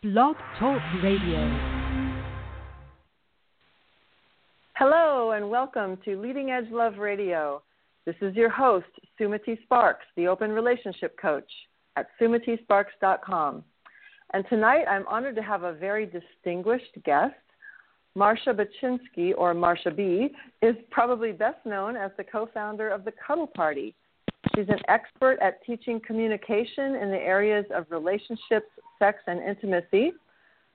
Blog Talk Radio. Hello, and welcome to Leading Edge Love Radio. This is your host, Sumati Sparks, the Open Relationship Coach at sumatisparks.com. And tonight I'm honored to have a very distinguished guest. Marcia Baczynski, or Marcia B, is probably best known as the co founder of the Cuddle Party. She's an expert at teaching communication in the areas of relationships, sex, and intimacy.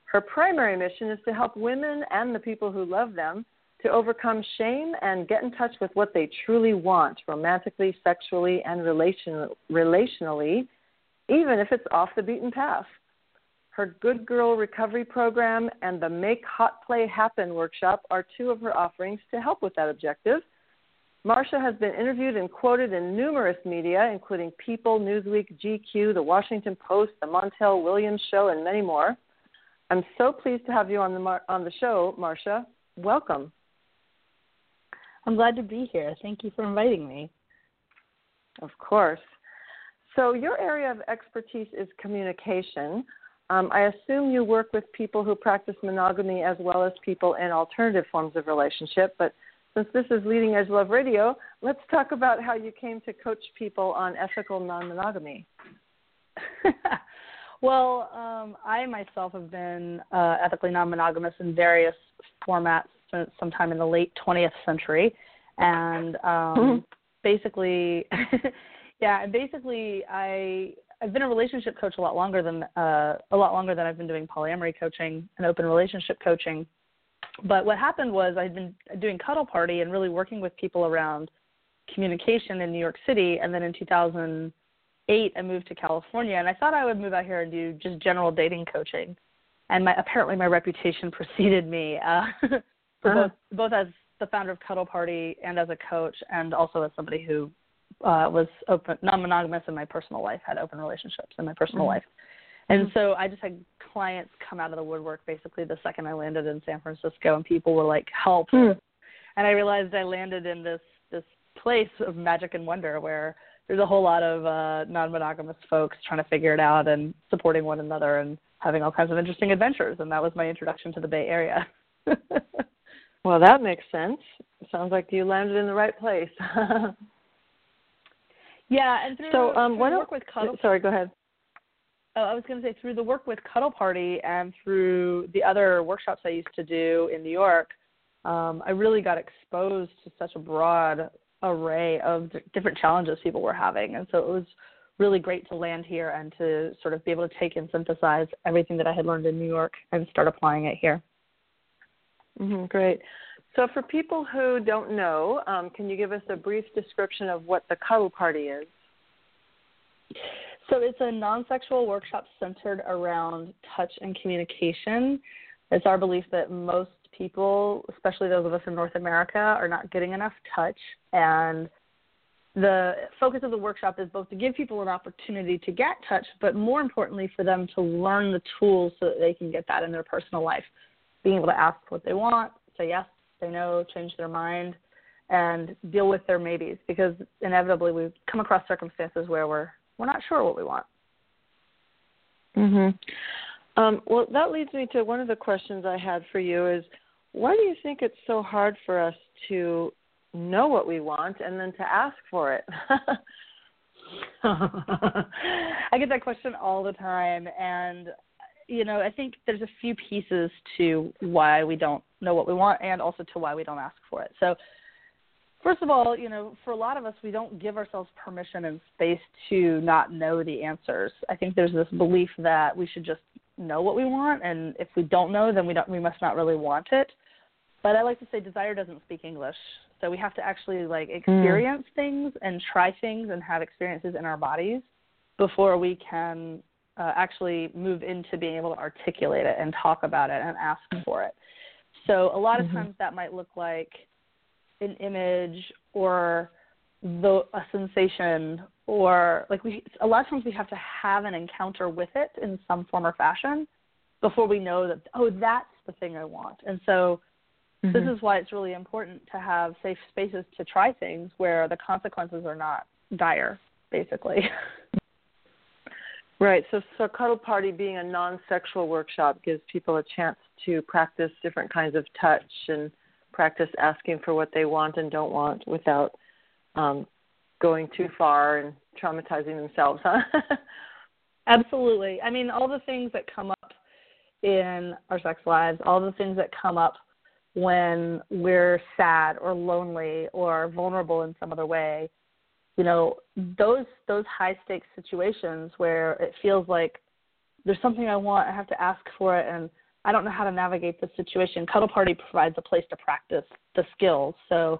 Her primary mission is to help women and the people who love them to overcome shame and get in touch with what they truly want romantically, sexually, and relation- relationally, even if it's off the beaten path. Her Good Girl Recovery Program and the Make Hot Play Happen workshop are two of her offerings to help with that objective. Marcia has been interviewed and quoted in numerous media, including People, Newsweek, GQ, The Washington Post, The Montel Williams Show, and many more. I'm so pleased to have you on the on the show, Marcia. Welcome. I'm glad to be here. Thank you for inviting me. Of course. So, your area of expertise is communication. Um, I assume you work with people who practice monogamy as well as people in alternative forms of relationship. But since this is Leading Edge Love Radio, let's talk about how you came to coach people on ethical non monogamy. well, um, I myself have been uh, ethically non monogamous in various formats since sometime in the late 20th century. And um, mm-hmm. basically, yeah, and basically, I I've been a relationship coach a lot longer than uh, a lot longer than I've been doing polyamory coaching and open relationship coaching. But what happened was I'd been doing cuddle party and really working with people around communication in New York City, and then in 2008 I moved to California, and I thought I would move out here and do just general dating coaching. And my apparently my reputation preceded me, uh, for uh-huh. both both as the founder of Cuddle Party and as a coach, and also as somebody who uh, was open, non-monogamous in my personal life, had open relationships in my personal mm-hmm. life. And mm-hmm. so I just had clients come out of the woodwork basically the second I landed in San Francisco, and people were like, "Help!" Mm. And I realized I landed in this this place of magic and wonder where there's a whole lot of uh, non-monogamous folks trying to figure it out and supporting one another and having all kinds of interesting adventures. And that was my introduction to the Bay Area. well, that makes sense. sounds like you landed in the right place. Yeah, and through, so um, through work with Cuddle. Sorry, go ahead. Oh, I was going to say through the work with Cuddle Party and through the other workshops I used to do in New York, um, I really got exposed to such a broad array of d- different challenges people were having, and so it was really great to land here and to sort of be able to take and synthesize everything that I had learned in New York and start applying it here. Mm-hmm, great. So, for people who don't know, um, can you give us a brief description of what the Cuddle Party is? So, it's a non sexual workshop centered around touch and communication. It's our belief that most people, especially those of us in North America, are not getting enough touch. And the focus of the workshop is both to give people an opportunity to get touch, but more importantly, for them to learn the tools so that they can get that in their personal life. Being able to ask what they want, say yes say no, change their mind, and deal with their maybes because inevitably we come across circumstances where we're we're not sure what we want. Mhm. Um, well, that leads me to one of the questions I had for you is why do you think it's so hard for us to know what we want and then to ask for it? I get that question all the time and you know, I think there's a few pieces to why we don't know what we want and also to why we don't ask for it. So, first of all, you know, for a lot of us, we don't give ourselves permission and space to not know the answers. I think there's this belief that we should just know what we want, and if we don't know, then we don't we must not really want it. But I like to say desire doesn't speak English, so we have to actually like hmm. experience mm. things and try things and have experiences in our bodies before we can uh, actually move into being able to articulate it and talk about it and ask for it. So a lot of mm-hmm. times that might look like an image or the a sensation or like we a lot of times we have to have an encounter with it in some form or fashion before we know that oh that's the thing I want. And so mm-hmm. this is why it's really important to have safe spaces to try things where the consequences are not dire basically. Right. So, so Cuddle Party being a non-sexual workshop gives people a chance to practice different kinds of touch and practice asking for what they want and don't want without um, going too far and traumatizing themselves. Huh? Absolutely. I mean, all the things that come up in our sex lives, all the things that come up when we're sad or lonely or vulnerable in some other way you know those those high stakes situations where it feels like there's something i want i have to ask for it and i don't know how to navigate the situation. Cuddle party provides a place to practice the skills. So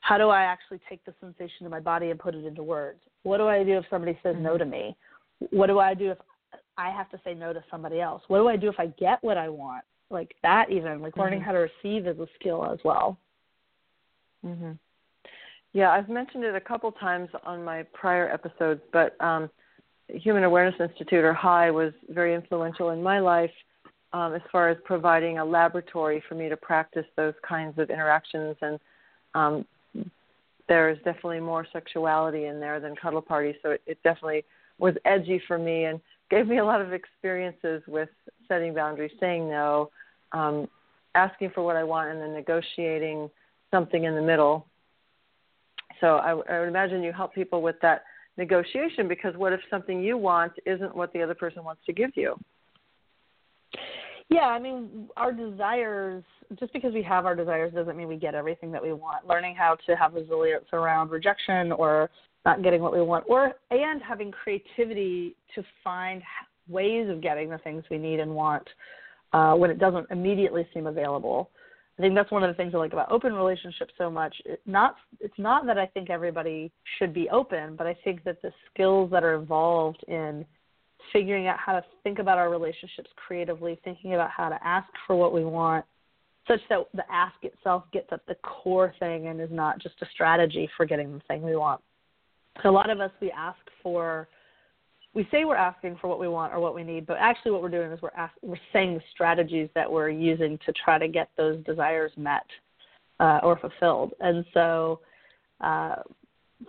how do i actually take the sensation in my body and put it into words? What do i do if somebody says no to me? What do i do if i have to say no to somebody else? What do i do if i get what i want? Like that even like learning mm-hmm. how to receive is a skill as well. Mhm yeah i've mentioned it a couple times on my prior episodes but um human awareness institute or HAI was very influential in my life um, as far as providing a laboratory for me to practice those kinds of interactions and um, there's definitely more sexuality in there than cuddle party so it, it definitely was edgy for me and gave me a lot of experiences with setting boundaries saying no um, asking for what I want and then negotiating something in the middle. So I, I would imagine you help people with that negotiation because what if something you want isn't what the other person wants to give you? Yeah, I mean, our desires, just because we have our desires doesn't mean we get everything that we want. Learning how to have resilience around rejection or not getting what we want, or and having creativity to find ways of getting the things we need and want uh, when it doesn't immediately seem available. I think that's one of the things I like about open relationships so much. It not it's not that I think everybody should be open, but I think that the skills that are involved in figuring out how to think about our relationships creatively, thinking about how to ask for what we want, such that the ask itself gets at the core thing and is not just a strategy for getting the thing we want. So a lot of us we ask for we say we're asking for what we want or what we need, but actually what we're doing is we're ask, we're saying the strategies that we're using to try to get those desires met uh, or fulfilled. And so, uh,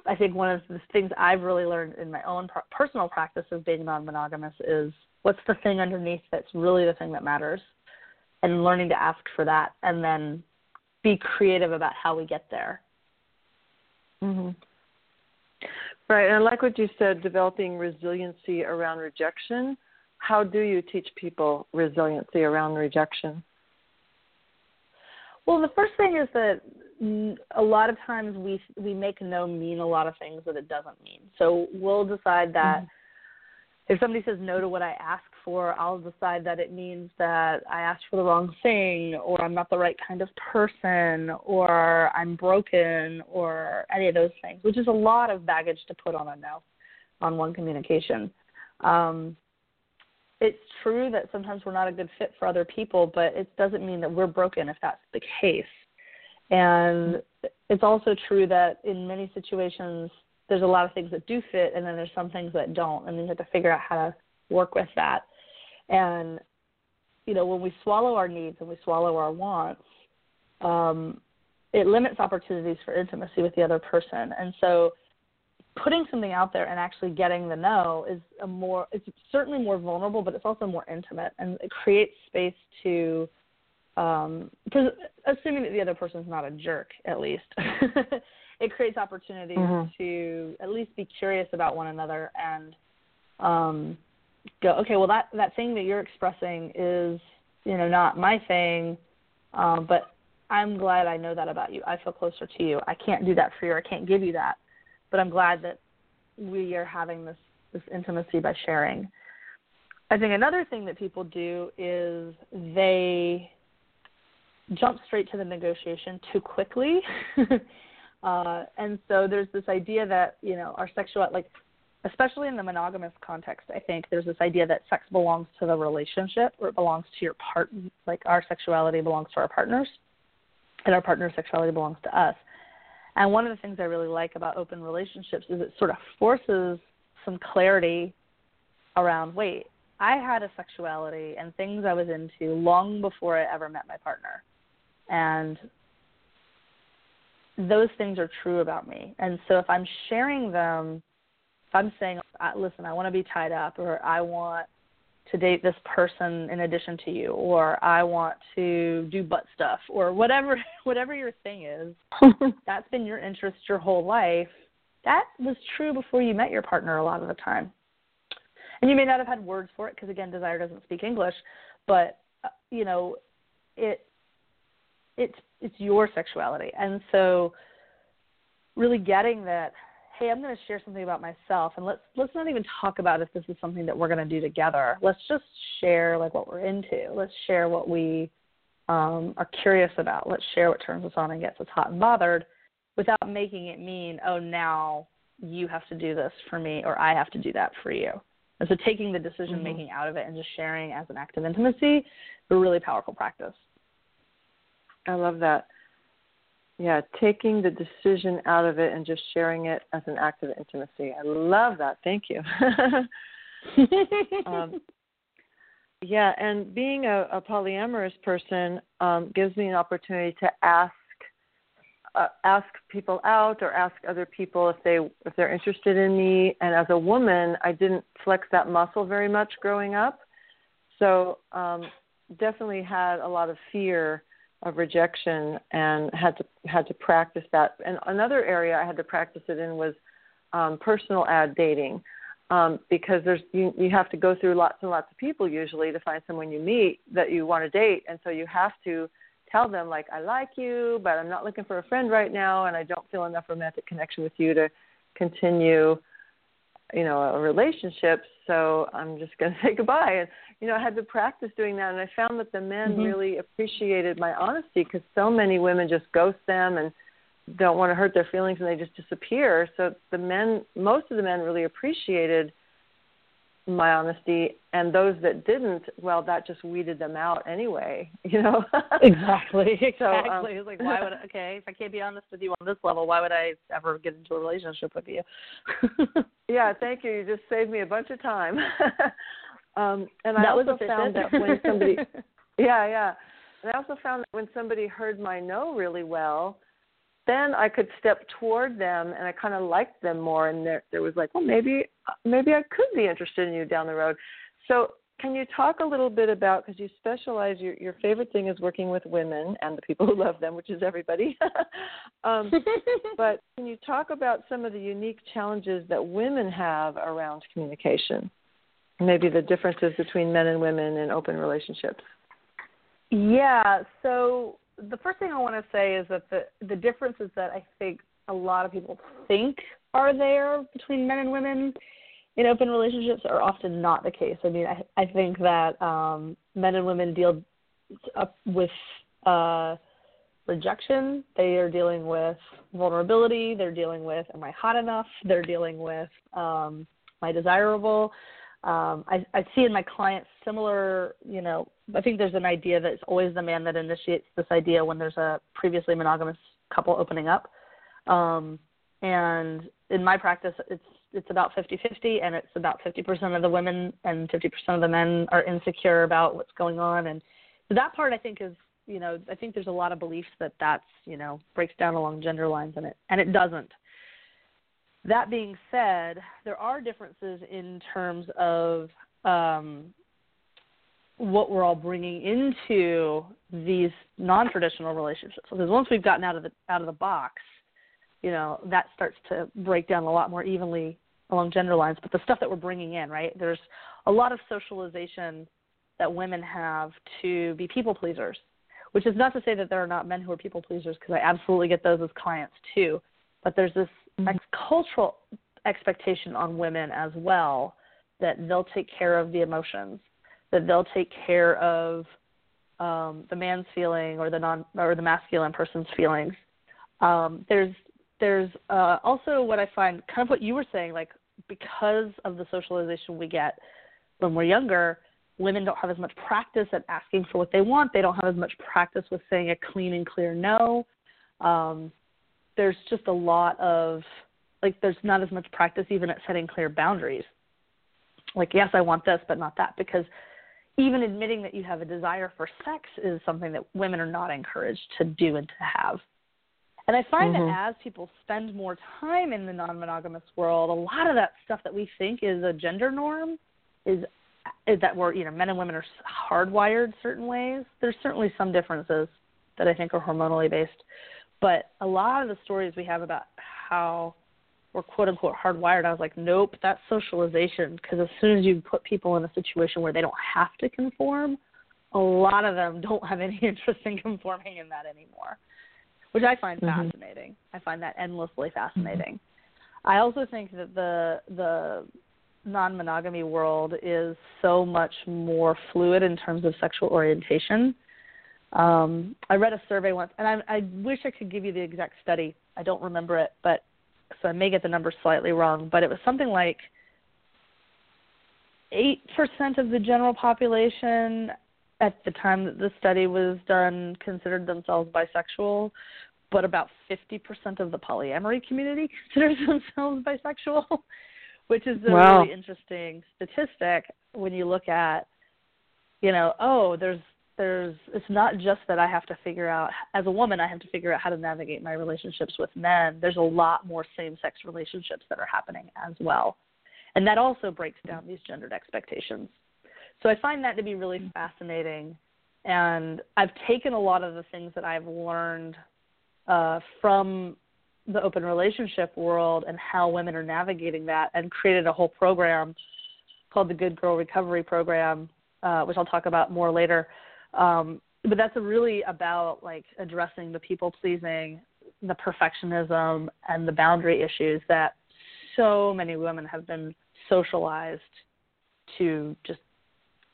I think one of the things I've really learned in my own personal practice of being non-monogamous is what's the thing underneath that's really the thing that matters, and learning to ask for that, and then be creative about how we get there. Mm-hmm. Right, and I like what you said, developing resiliency around rejection. How do you teach people resiliency around rejection? Well, the first thing is that a lot of times we we make no mean a lot of things that it doesn't mean. So we'll decide that mm-hmm if somebody says no to what I ask for, I'll decide that it means that I asked for the wrong thing, or I'm not the right kind of person, or I'm broken, or any of those things, which is a lot of baggage to put on a no, on one communication. Um, it's true that sometimes we're not a good fit for other people, but it doesn't mean that we're broken if that's the case. And it's also true that in many situations, there's a lot of things that do fit and then there's some things that don't and you have to figure out how to work with that. And you know when we swallow our needs and we swallow our wants um, it limits opportunities for intimacy with the other person. And so putting something out there and actually getting the no is a more it's certainly more vulnerable but it's also more intimate. And it creates space to um, assuming that the other person's not a jerk at least it creates opportunities mm-hmm. to at least be curious about one another and um, go, okay, well that that thing that you're expressing is you know not my thing, um, but I'm glad I know that about you. I feel closer to you. I can't do that for you. I can't give you that, but I'm glad that we are having this this intimacy by sharing. I think another thing that people do is they jump straight to the negotiation too quickly Uh, and so there's this idea that you know our sexual like especially in the monogamous context i think there's this idea that sex belongs to the relationship or it belongs to your partner. like our sexuality belongs to our partners and our partner's sexuality belongs to us and one of the things i really like about open relationships is it sort of forces some clarity around wait i had a sexuality and things i was into long before i ever met my partner and those things are true about me. And so if I'm sharing them if I'm saying, listen, I want to be tied up, or I want to date this person in addition to you, or I want to do butt stuff, or whatever whatever your thing is, that's been your interest your whole life. That was true before you met your partner a lot of the time. And you may not have had words for it because again, desire doesn't speak English, but uh, you know, it it's it's your sexuality. And so really getting that hey, I'm going to share something about myself, and let's let's not even talk about if this is something that we're going to do together. Let's just share like what we're into. Let's share what we um, are curious about. Let's share what turns us on and gets us hot and bothered, without making it mean, oh, now you have to do this for me, or I have to do that for you. And so taking the decision mm-hmm. making mm-hmm. out of it and just sharing as an act of intimacy is a really powerful practice. I love that yeah, taking the decision out of it and just sharing it as an act of intimacy. I love that. Thank you. um, yeah, and being a, a polyamorous person um, gives me an opportunity to ask uh, ask people out or ask other people if they if they're interested in me. And as a woman, I didn't flex that muscle very much growing up, so um, definitely had a lot of fear of rejection and had to had to practice that. And another area I had to practice it in was um, personal ad dating, um, because there's you, you have to go through lots and lots of people usually to find someone you meet that you want to date, and so you have to tell them like I like you, but I'm not looking for a friend right now, and I don't feel enough romantic connection with you to continue you know a relationship so i'm just going to say goodbye and you know i had to practice doing that and i found that the men mm-hmm. really appreciated my honesty because so many women just ghost them and don't want to hurt their feelings and they just disappear so the men most of the men really appreciated my honesty and those that didn't well that just weeded them out anyway you know? Exactly exactly so, um, it's like why would I, okay if i can't be honest with you on this level why would i ever get into a relationship with you? Yeah thank you. You just saved me a bunch of time. Um and i also found that when somebody yeah yeah. And i also found that when somebody heard my no really well then I could step toward them and I kind of liked them more and there there was like, well maybe maybe I could be interested in you down the road. So can you talk a little bit about because you specialize your your favorite thing is working with women and the people who love them, which is everybody. um, but can you talk about some of the unique challenges that women have around communication? Maybe the differences between men and women in open relationships. Yeah, so the first thing I want to say is that the the differences that I think a lot of people think are there between men and women in open relationships are often not the case. I mean, I I think that um, men and women deal up with uh, rejection. They are dealing with vulnerability. They're dealing with am I hot enough? They're dealing with um, am I desirable? Um, I, I see in my clients similar, you know, I think there's an idea that it's always the man that initiates this idea when there's a previously monogamous couple opening up. Um, and in my practice, it's it's about 50-50, and it's about 50% of the women and 50% of the men are insecure about what's going on. And that part, I think, is you know, I think there's a lot of beliefs that that's you know breaks down along gender lines, and it and it doesn't. That being said, there are differences in terms of um, what we're all bringing into these non-traditional relationships. Because once we've gotten out of the out of the box, you know, that starts to break down a lot more evenly along gender lines. But the stuff that we're bringing in, right? There's a lot of socialization that women have to be people pleasers, which is not to say that there are not men who are people pleasers, because I absolutely get those as clients too. But there's this. Ex- cultural expectation on women as well that they'll take care of the emotions, that they'll take care of um, the man's feeling or the non or the masculine person's feelings. Um, there's there's uh, also what I find kind of what you were saying, like because of the socialization we get when we're younger, women don't have as much practice at asking for what they want. They don't have as much practice with saying a clean and clear no. Um, there's just a lot of like there's not as much practice even at setting clear boundaries. Like yes, I want this, but not that because even admitting that you have a desire for sex is something that women are not encouraged to do and to have. And I find Mhm. that as people spend more time in the non-monogamous world, a lot of that stuff that we think is a gender norm is, is that we're you know men and women are hardwired certain ways. There's certainly some differences that I think are hormonally based, but a lot of the stories we have about how we're quote unquote hardwired, I was like, nope, that's socialization. Because as soon as you put people in a situation where they don't have to conform, a lot of them don't have any interest in conforming in that anymore which I find Mhm. fascinating. I find that endlessly fascinating. I also think that the the non-monogamy world is so much more fluid in terms of sexual orientation. Um, I read a survey once, and I, I wish I could give you the exact study. I don't remember it, but so I may get the numbers slightly wrong. But it was something like eight percent of the general population at the time that the study was done considered themselves bisexual, but about 50% of the polyamory community considers themselves bisexual, which is a Wow. really interesting statistic when you look at, you know, oh, there's there's it's not just that I have to figure out as a woman I have to figure out how to navigate my relationships with men. There's a lot more same-sex relationships that are happening as well. And that also breaks down these gendered expectations. So I find that to be really fascinating. And I've taken a lot of the things that I've learned uh, from the open relationship world and how women are navigating that and created a whole program called the Good Girl Recovery Program, uh, which I'll talk about more later. Um, but that's really about like addressing the people pleasing, the perfectionism, and the boundary issues that so many women have been socialized to just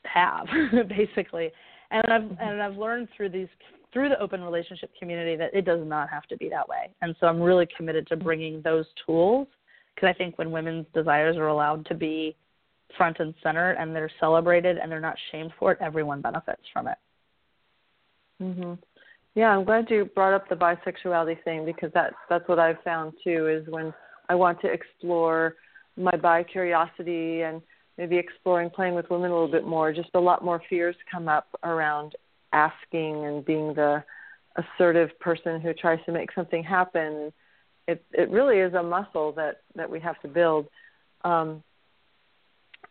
have basically. And i've and i've learned through these through the open relationship community that it does not have to be that way. And so i'm really committed to bringing those tools because i think when women's desires are allowed to be front and center and they're celebrated and they're not shamed for it everyone benefits from it Mhm. Yeah, I'm glad you brought up the bisexuality thing because that's that's what I've found too is when I want to explore my bi curiosity and maybe exploring playing with women a little bit more, just a lot more fears come up around asking and being the assertive person who tries to make something happen. It it really is a muscle that that we have to build. Um,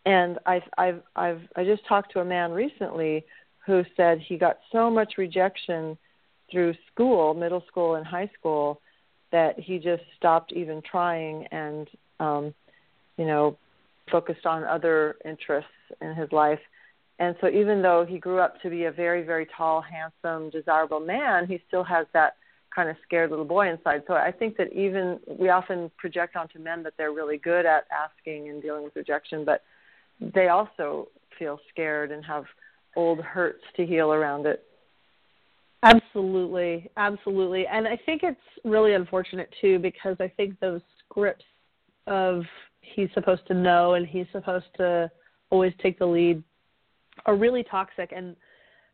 and I've I've I've I just talked to a man recently who said he got so much rejection through school, middle school and high school, that he just stopped even trying and um, you know focused on other interests in his life. And so even though he grew up to be a very very tall, handsome, desirable man, he still has that kind of scared little boy inside. So I think that even we often project onto men that they're really good at asking and dealing with rejection, but they also feel scared and have old hurts to heal around it. Absolutely, absolutely. And I think it's really unfortunate too because I think those scripts of he's supposed to know and he's supposed to always take the lead are really toxic and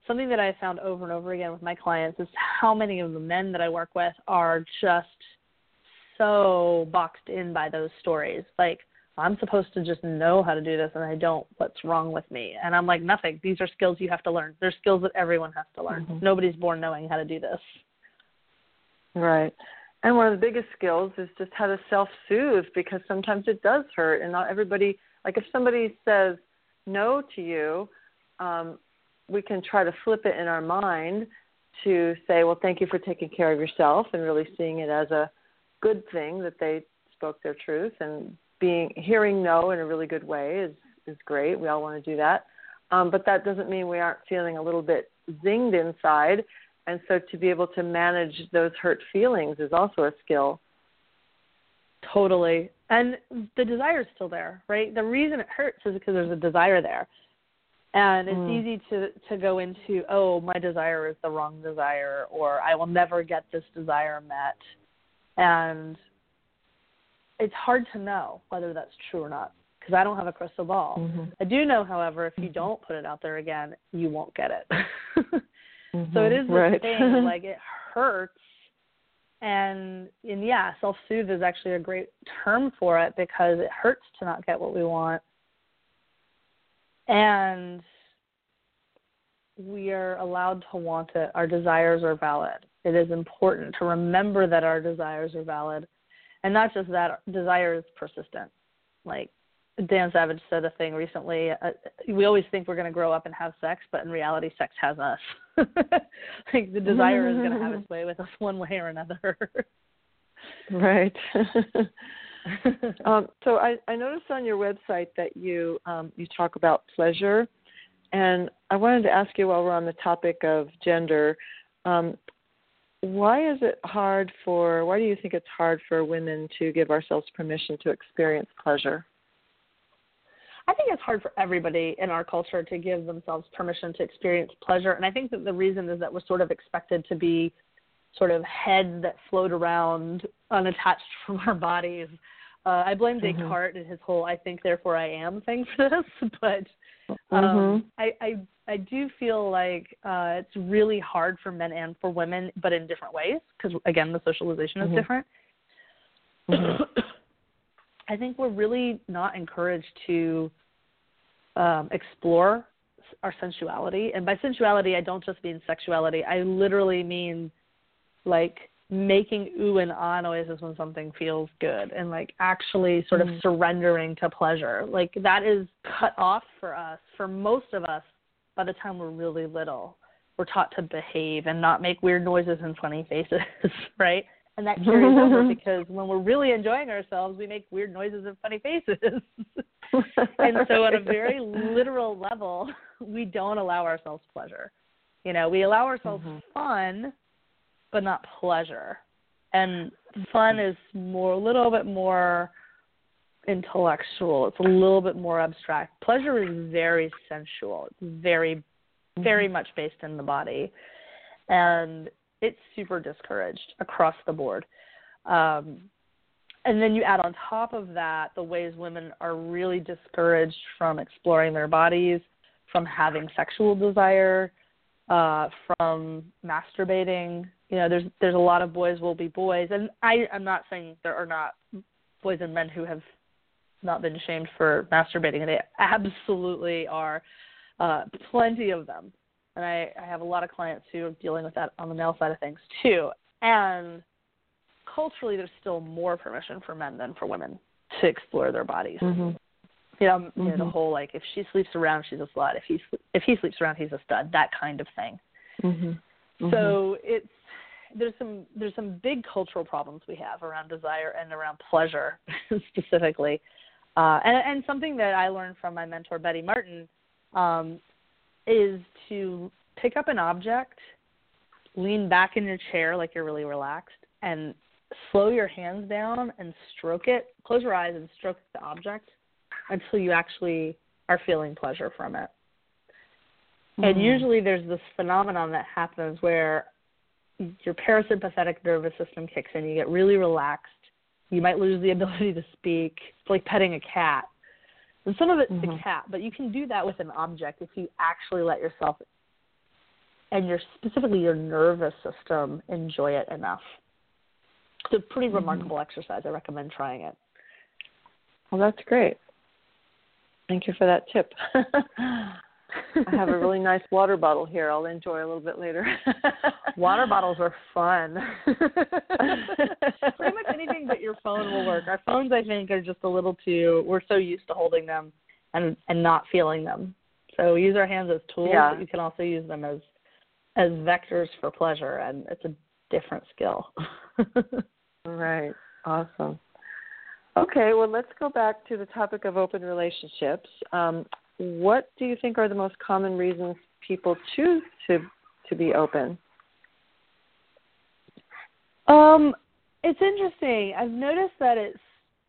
something that I found over and over again with my clients is how many of the men that I work with are just so boxed in by those stories. Like I'm supposed to just know how to do this and I don't. What's wrong with me? And I'm like, nothing. These are skills you have to learn. They're skills that everyone has to learn. Mhm. Nobody's born knowing how to do this. Right. And one of the biggest skills is just how to self soothe because sometimes it does hurt and not everybody like if somebody says no to you, um, we can try to flip it in our mind to say, Well, thank you for taking care of yourself and really seeing it as a good thing that they spoke their truth and being hearing no in a really good way is is great. We all want to do that. Um, but that doesn't mean we aren't feeling a little bit zinged inside and so to be able to manage those hurt feelings is also a skill. Totally. And the desire is still there, right? The reason it hurts is because there's a desire there. And it's Mm. easy to to go into, oh, my desire is the wrong desire or I will never get this desire met. And it's hard to know whether that's true or not because I don't have a crystal ball. Mhm. I do know, however, if you Mhm. don't put it out there again, you won't get it. So Mhm. it is this right. thing like it hurts, and and yeah, self soothe is actually a great term for it because it hurts to not get what we want, and we are allowed to want it. Our desires are valid. It is important to remember that our desires are valid. And not just that, desire is persistent. Like Dan Savage said a thing recently. Uh, we always think we're going to grow up and have sex, but in reality, sex has us. like the desire is going to have its way with us one way or another. right. um, so I, I noticed on your website that you um, you talk about pleasure, and I wanted to ask you while we're on the topic of gender, um, why is it hard for? Why do you think it's hard for women to give ourselves permission to experience pleasure? I think it's hard for everybody in our culture to give themselves permission to experience pleasure, and I think that the reason is that we're sort of expected to be sort of heads that float around unattached from our bodies. Uh, I blame mm-hmm. Descartes and his whole "I think, therefore I am" thing for this, but um, mm-hmm. I, I I do feel like uh, it's really hard for men and for women, but in different ways because again, the socialization is mm-hmm. different. Mm-hmm. I think we're really not encouraged to um, explore our sensuality, and by sensuality, I don't just mean sexuality. I literally mean like making ooh and ah noises when something feels good and like actually sort of mm. surrendering to pleasure. Like that is cut off for us, for most of us, by the time we're really little. We're taught to behave and not make weird noises and funny faces, right? And that carries over because when we're really enjoying ourselves, we make weird noises and funny faces. and so, on a very literal level, we don't allow ourselves pleasure. You know, we allow ourselves mm-hmm. fun but not pleasure. And fun is more a little bit more intellectual. It's a little bit more abstract. Pleasure is very sensual. It's very very mm-hmm. much based in the body. And it's super discouraged across the board. Um, and then you add on top of that the ways women are really discouraged from exploring their bodies, from having sexual desire, uh, from masturbating, you know, there's there's a lot of boys will be boys, and I I'm not saying there are not boys and men who have not been shamed for masturbating, and they absolutely are, uh, plenty of them. And I, I have a lot of clients who are dealing with that on the male side of things too. And culturally, there's still more permission for men than for women to explore their bodies. Mm-hmm. You know, mm-hmm. you know the whole like if she sleeps around, she's a slut. If he if he sleeps around, he's a stud. That kind of thing. Mm-hmm. So mm-hmm. it's there's some there's some big cultural problems we have around desire and around pleasure specifically, uh, and and something that I learned from my mentor Betty Martin um, is to pick up an object, lean back in your chair like you're really relaxed, and slow your hands down and stroke it. Close your eyes and stroke the object until you actually are feeling pleasure from it. Mm-hmm. And usually there's this phenomenon that happens where your parasympathetic nervous system kicks in. You get really relaxed. You might lose the ability to speak. It's like petting a cat. And some of it's mm-hmm. the cat, but you can do that with an object if you actually let yourself and your specifically your nervous system enjoy it enough. It's a pretty mm-hmm. remarkable exercise. I recommend trying it. Well, that's great. Thank you for that tip. I have a really nice water bottle here. I'll enjoy a little bit later. water bottles are fun. Pretty much anything but your phone will work. Our phones, I think, are just a little too. We're so used to holding them and and not feeling them. So we use our hands as tools, yeah. but you can also use them as as vectors for pleasure, and it's a different skill. right. Awesome. Okay, well, let's go back to the topic of open relationships. Um, what do you think are the most common reasons people choose to to be open? Um, it's interesting. I've noticed that it's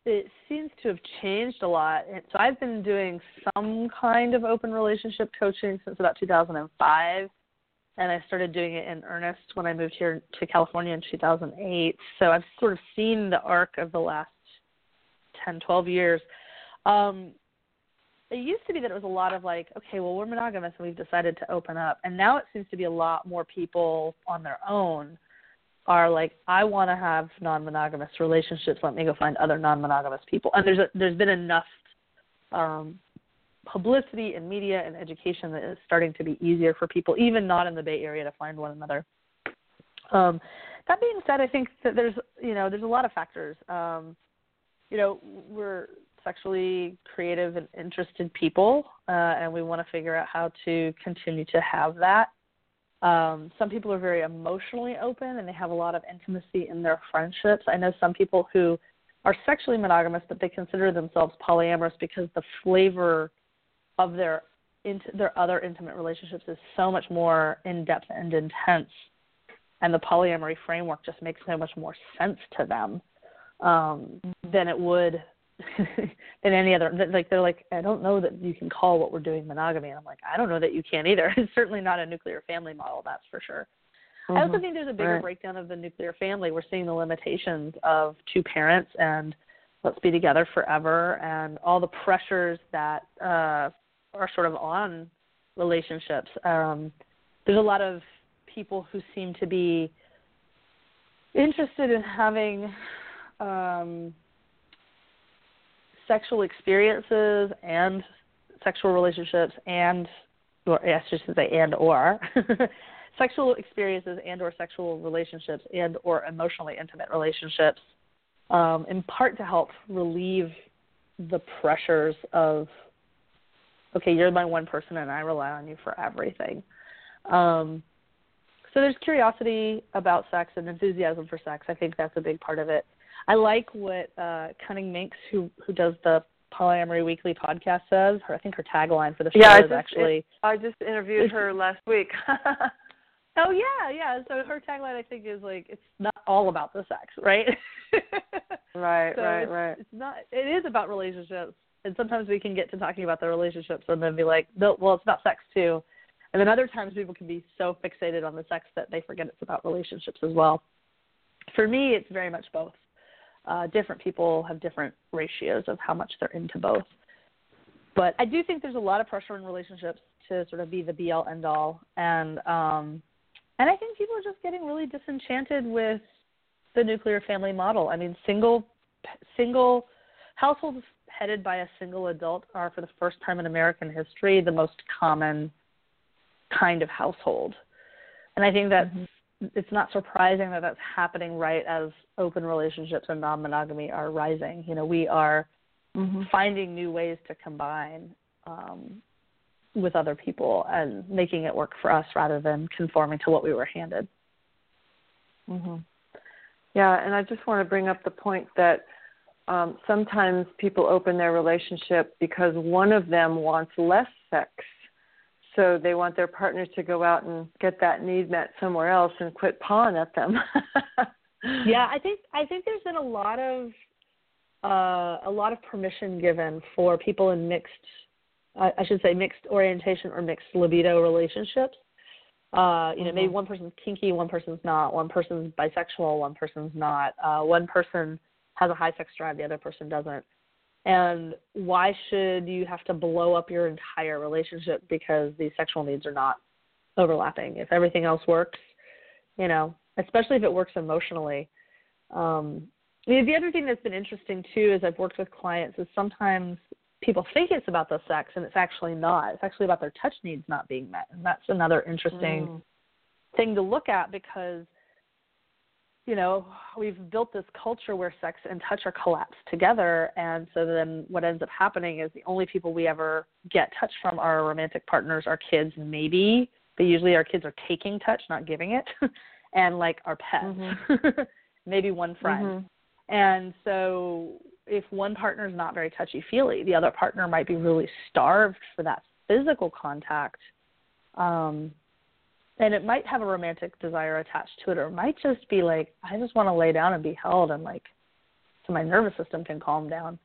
it seems to have changed a lot. So I've been doing some kind of open relationship coaching since about 2005, and I started doing it in earnest when I moved here to California in 2008. So I've sort of seen the arc of the last 10, 12 years. Um, it used to be that it was a lot of like, okay, well, we're monogamous and we've decided to open up. And now it seems to be a lot more people on their own are like, I want to have non-monogamous relationships. Let me go find other non-monogamous people. And there's a, there's been enough um, publicity and media and education that is starting to be easier for people, even not in the Bay Area, to find one another. Um, that being said, I think that there's you know there's a lot of factors. Um, you know, we're sexually creative and interested people, uh, and we want to figure out how to continue to have that. Um, some people are very emotionally open and they have a lot of intimacy in their friendships. I know some people who are sexually monogamous, but they consider themselves polyamorous because the flavor of their their other intimate relationships is so much more in depth and intense, and the polyamory framework just makes so much more sense to them um, than it would than any other. Like they're like, I don't know that you can call what we're doing monogamy. And I'm like, I don't know that you can either. It's certainly not a nuclear family model, that's for sure. Mm-hmm. I also mm-hmm. think there's a bigger right. breakdown of the nuclear family. We're seeing the limitations of two parents and let's be together forever and all the pressures that uh, are sort of on relationships. Um, there's a lot of people who seem to be interested in having um, sexual experiences and sexual relationships and or just to say and or sexual experiences and or sexual relationships and or emotionally intimate relationships um, in part to help relieve the pressures of okay you're my one person and i rely on you for everything. Um, so there's curiosity about sex and enthusiasm for sex. I think that's a big part of it I like what uh, Cunning Minx, who who does the Polyamory Weekly podcast, says. Her, I think her tagline for the show yeah, is just, actually. It, I just interviewed her last week. oh yeah, yeah. So her tagline, I think, is like it's not all about the sex, right? right, so right, it's, right. It's not. It is about relationships, and sometimes we can get to talking about the relationships and then be like, no, well, it's about sex too. And then other times people can be so fixated on the sex that they forget it's about relationships as well. For me, it's very much both uh, different people have different ratios of how much they're into both. But I do think there's a lot of pressure in relationships to sort of be the be all end all, and um, and I think people are just getting really disenchanted with the nuclear family model. I mean, single single households headed by a single adult are, for the first time in American history, the most common kind of household. And I think that mm-hmm it's not surprising that that's happening right as open relationships and non-monogamy are rising. You know, we are mm-hmm. finding new ways to combine um, with other people and making it work for us rather than conforming to what we were handed. Mm-hmm. Yeah, and I just want to bring up the point that um, sometimes people open their relationship because one of them wants less sex so they want their partners to go out and get that need met somewhere else and quit pawing at them. yeah, I think I think there's been a lot of uh, a lot of permission given for people in mixed, uh, I should say, mixed orientation or mixed libido relationships. Uh, you know, mm-hmm. maybe one person's kinky, one person's not. One person's bisexual, one person's not. Uh, one person has a high sex drive, the other person doesn't and why should you have to blow up your entire relationship because these sexual needs are not overlapping? If everything else works you know especially if it works emotionally. Um the other thing that's been interesting too is i've worked with clients is sometimes people think it's about the sex and it's actually not. It's actually about their touch needs not being met. And that's another interesting mm. thing to look at because you know, we've built this culture where sex and touch are collapsed together. And so then what ends up happening is the only people we ever get touch from are our romantic partners, our kids, maybe, but usually our kids are taking touch, not giving it, and like our pets, mm-hmm. maybe one friend. Mm-hmm. And so if one partner is not very touchy feely, the other partner might be really starved for that physical contact. Um, and it might have a romantic desire attached to it or it might just be like i just want to lay down and be held and like so my nervous system can calm down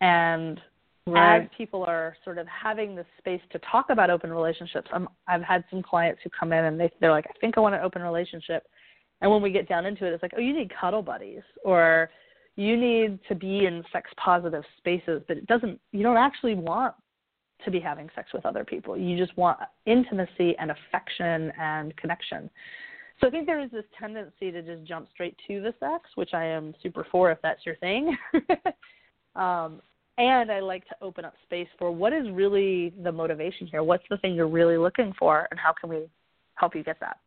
and right. as people are sort of having the space to talk about open relationships I'm, i've had some clients who come in and they, they're like i think i want an open relationship and when we get down into it it's like oh you need cuddle buddies or you need to be in sex positive spaces but it doesn't you don't actually want to be having sex with other people. You just want intimacy and affection and connection. So I think there is this tendency to just jump straight to the sex, which I am super for if that's your thing. um, and I like to open up space for what is really the motivation here. What's the thing you're really looking for, and how can we help you get that?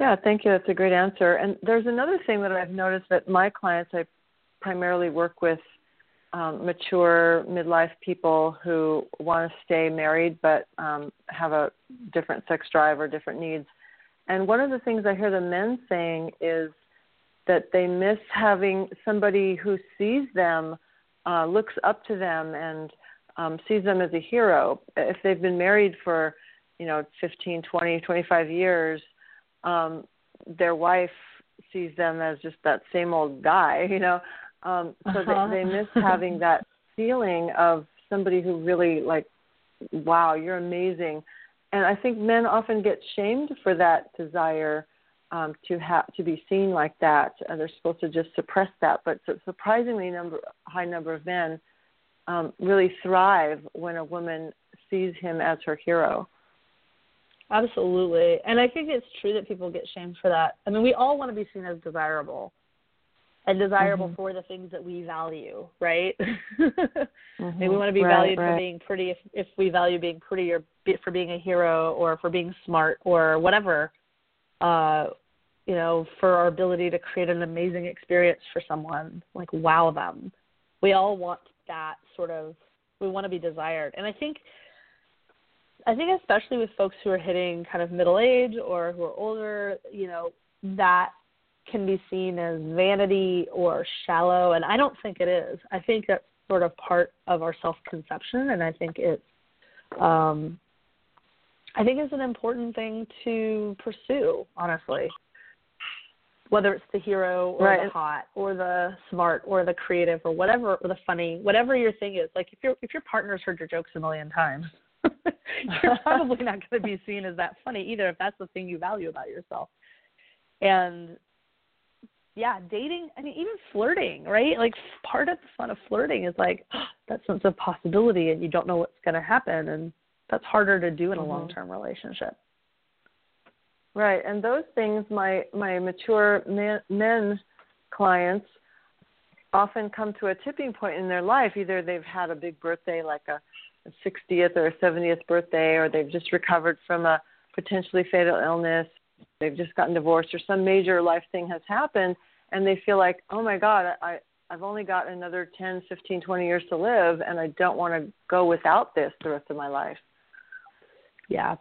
Yeah, thank you. That's a great answer. And there's another thing that I've noticed that my clients, I primarily work with um, mature midlife people who want to stay married but um, have a different sex drive or different needs. And one of the things I hear the men saying is that they miss having somebody who sees them, uh, looks up to them, and um, sees them as a hero. If they've been married for, you know, 15, 20, 25 years, um, their wife sees them as just that same old guy, you know. Um, so uh-huh. they, they miss having that feeling of somebody who really like, wow, you're amazing. And I think men often get shamed for that desire um, to have to be seen like that. Uh, they're supposed to just suppress that, but a surprisingly number high number of men um, really thrive when a woman sees him as her hero. Absolutely. And I think it's true that people get shamed for that. I mean, we all want to be seen as desirable and desirable mm-hmm. for the things that we value, right? mm-hmm. Maybe we want to be right, valued right. for being pretty if if we value being pretty or be, for being a hero or for being smart or whatever. Uh, you know, for our ability to create an amazing experience for someone, like wow them. We all want that sort of we want to be desired. And I think I think especially with folks who are hitting kind of middle age or who are older, you know, that can be seen as vanity or shallow and I don't think it is. I think that's sort of part of our self conception and I think it's um I think it's an important thing to pursue, honestly. Whether it's the hero or right. the hot or the smart or the creative or whatever or the funny, whatever your thing is. Like if your if your partner's heard your jokes a million times, you're probably not going to be seen as that funny either if that's the thing you value about yourself. And yeah, dating, I mean, even flirting, right? Like part of the fun of flirting is like that sense of possibility and you don't know what's going to happen. And that's harder to do in a mm-hmm. long term relationship. Right. And those things, my, my mature men, men clients often come to a tipping point in their life. Either they've had a big birthday, like a, a 60th or a 70th birthday, or they've just recovered from a potentially fatal illness, they've just gotten divorced, or some major life thing has happened, and they feel like, oh my God, I, I've only got another 10, 15, 20 years to live, and I don't want to go without this the rest of my life. Yeah.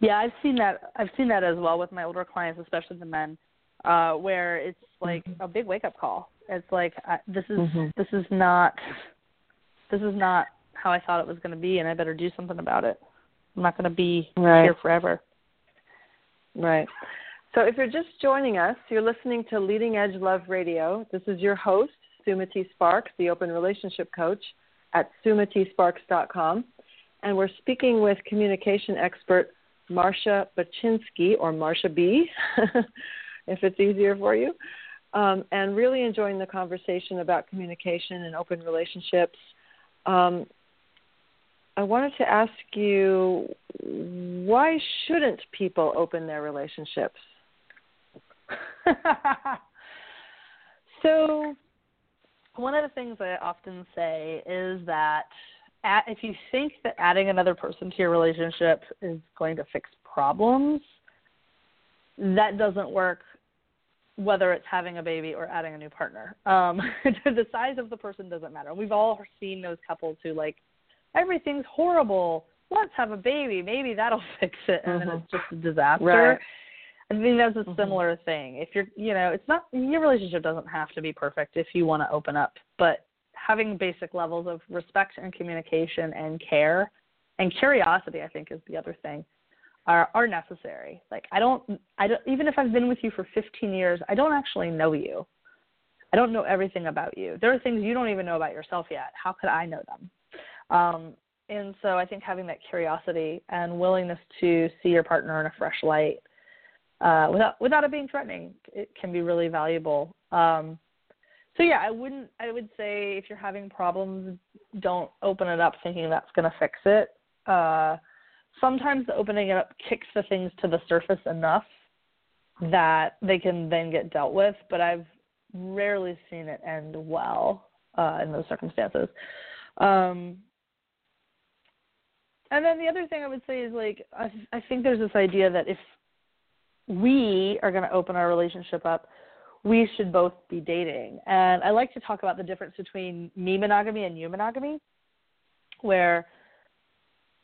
Yeah, I've seen that. I've seen that as well with my older clients, especially the men, uh, where it's like mm-hmm. a big wake up call. It's like I, this is mm-hmm. this is not this is not how I thought it was going to be, and I better do something about it. I'm not going to be right. here forever. Right. So if you're just joining us, you're listening to Leading Edge Love Radio. This is your host, Sumati Sparks, the Open Relationship Coach at sumatisparks.com. And we're speaking with communication expert Marcia Baczynski, or Marcia B, if it's easier for you, um, and really enjoying the conversation about communication and open relationships. Um, I wanted to ask you why shouldn't people open their relationships? so, one of the things I often say is that at, if you think that adding another person to your relationship is going to fix problems, that doesn't work whether it's having a baby or adding a new partner. Um, the size of the person doesn't matter. We've all seen those couples who like everything's horrible. Let's have a baby. Maybe that'll fix it, and mm-hmm. then it's just a disaster. Right. I think that's a mm-hmm. similar thing. If you're, you know, it's not your relationship doesn't have to be perfect if you want to open up, but having basic levels of respect and communication and care and curiosity, I think, is the other thing, are are necessary. Like I don't, I don't, even if I've been with you for 15 years, I don't actually know you. I don't know everything about you. There are things you don't even know about yourself yet. How could I know them? Um, and so I think having that curiosity and willingness to see your partner in a fresh light, uh, without without it being threatening, it can be really valuable. Um, so yeah, I wouldn't. I would say if you're having problems, don't open it up thinking that's going to fix it. Uh, sometimes opening it up kicks the things to the surface enough that they can then get dealt with. But I've rarely seen it end well. uh, in those circumstances. Um, and then the other thing I would say is like I, I think there's this idea that if we are going to open our relationship up, we should both be dating. And I like to talk about the difference between me monogamy and you monogamy, where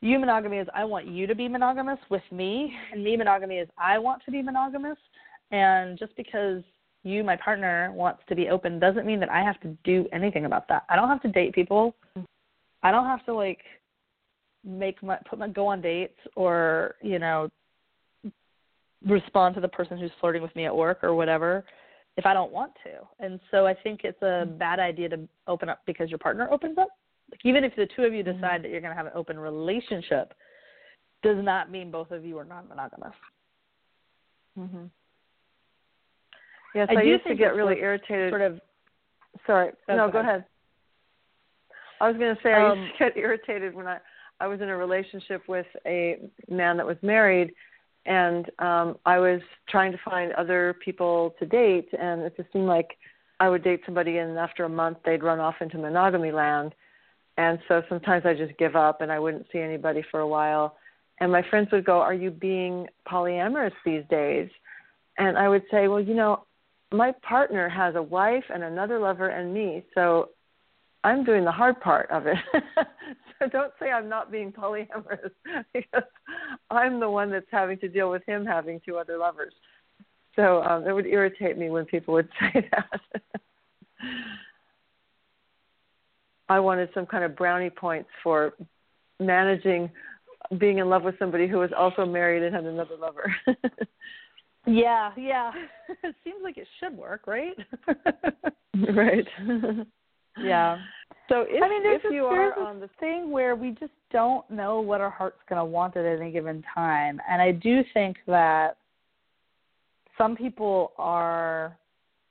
you monogamy is I want you to be monogamous with me, and me monogamy is I want to be monogamous. And just because you, my partner, wants to be open doesn't mean that I have to do anything about that. I don't have to date people. I don't have to like make my put my go on dates or you know respond to the person who's flirting with me at work or whatever if I don't want to. And so I think it's a mm-hmm. bad idea to open up because your partner opens up. Like even if the two of you mm-hmm. decide that you're going to have an open relationship, does not mean both of you are non-monogamous. Mm-hmm. Yes, I, I used to get really irritated. Sort of. Sorry. Oh, no, go ahead. ahead. I was going to say I used to um, get irritated when I I was in a relationship with a man that was married, and um, I was trying to find other people to date, and it just seemed like I would date somebody, and after a month they'd run off into monogamy land, and so sometimes I just give up, and I wouldn't see anybody for a while, and my friends would go, "Are you being polyamorous these days?" And I would say, "Well, you know, my partner has a wife and another lover and me, so I'm doing the hard part of it. so don't say I'm not being polyamorous because I'm the one that's having to deal with him having two other lovers. So um, it would irritate me when people would say that. I wanted some kind of brownie points for managing being in love with somebody who was also married and had another lover. yeah, yeah. it seems like it should work, right? right. Yeah. So if, I mean, there's if you are on the thing where we just don't know what our heart's going to want at any given time, and I do think that some people are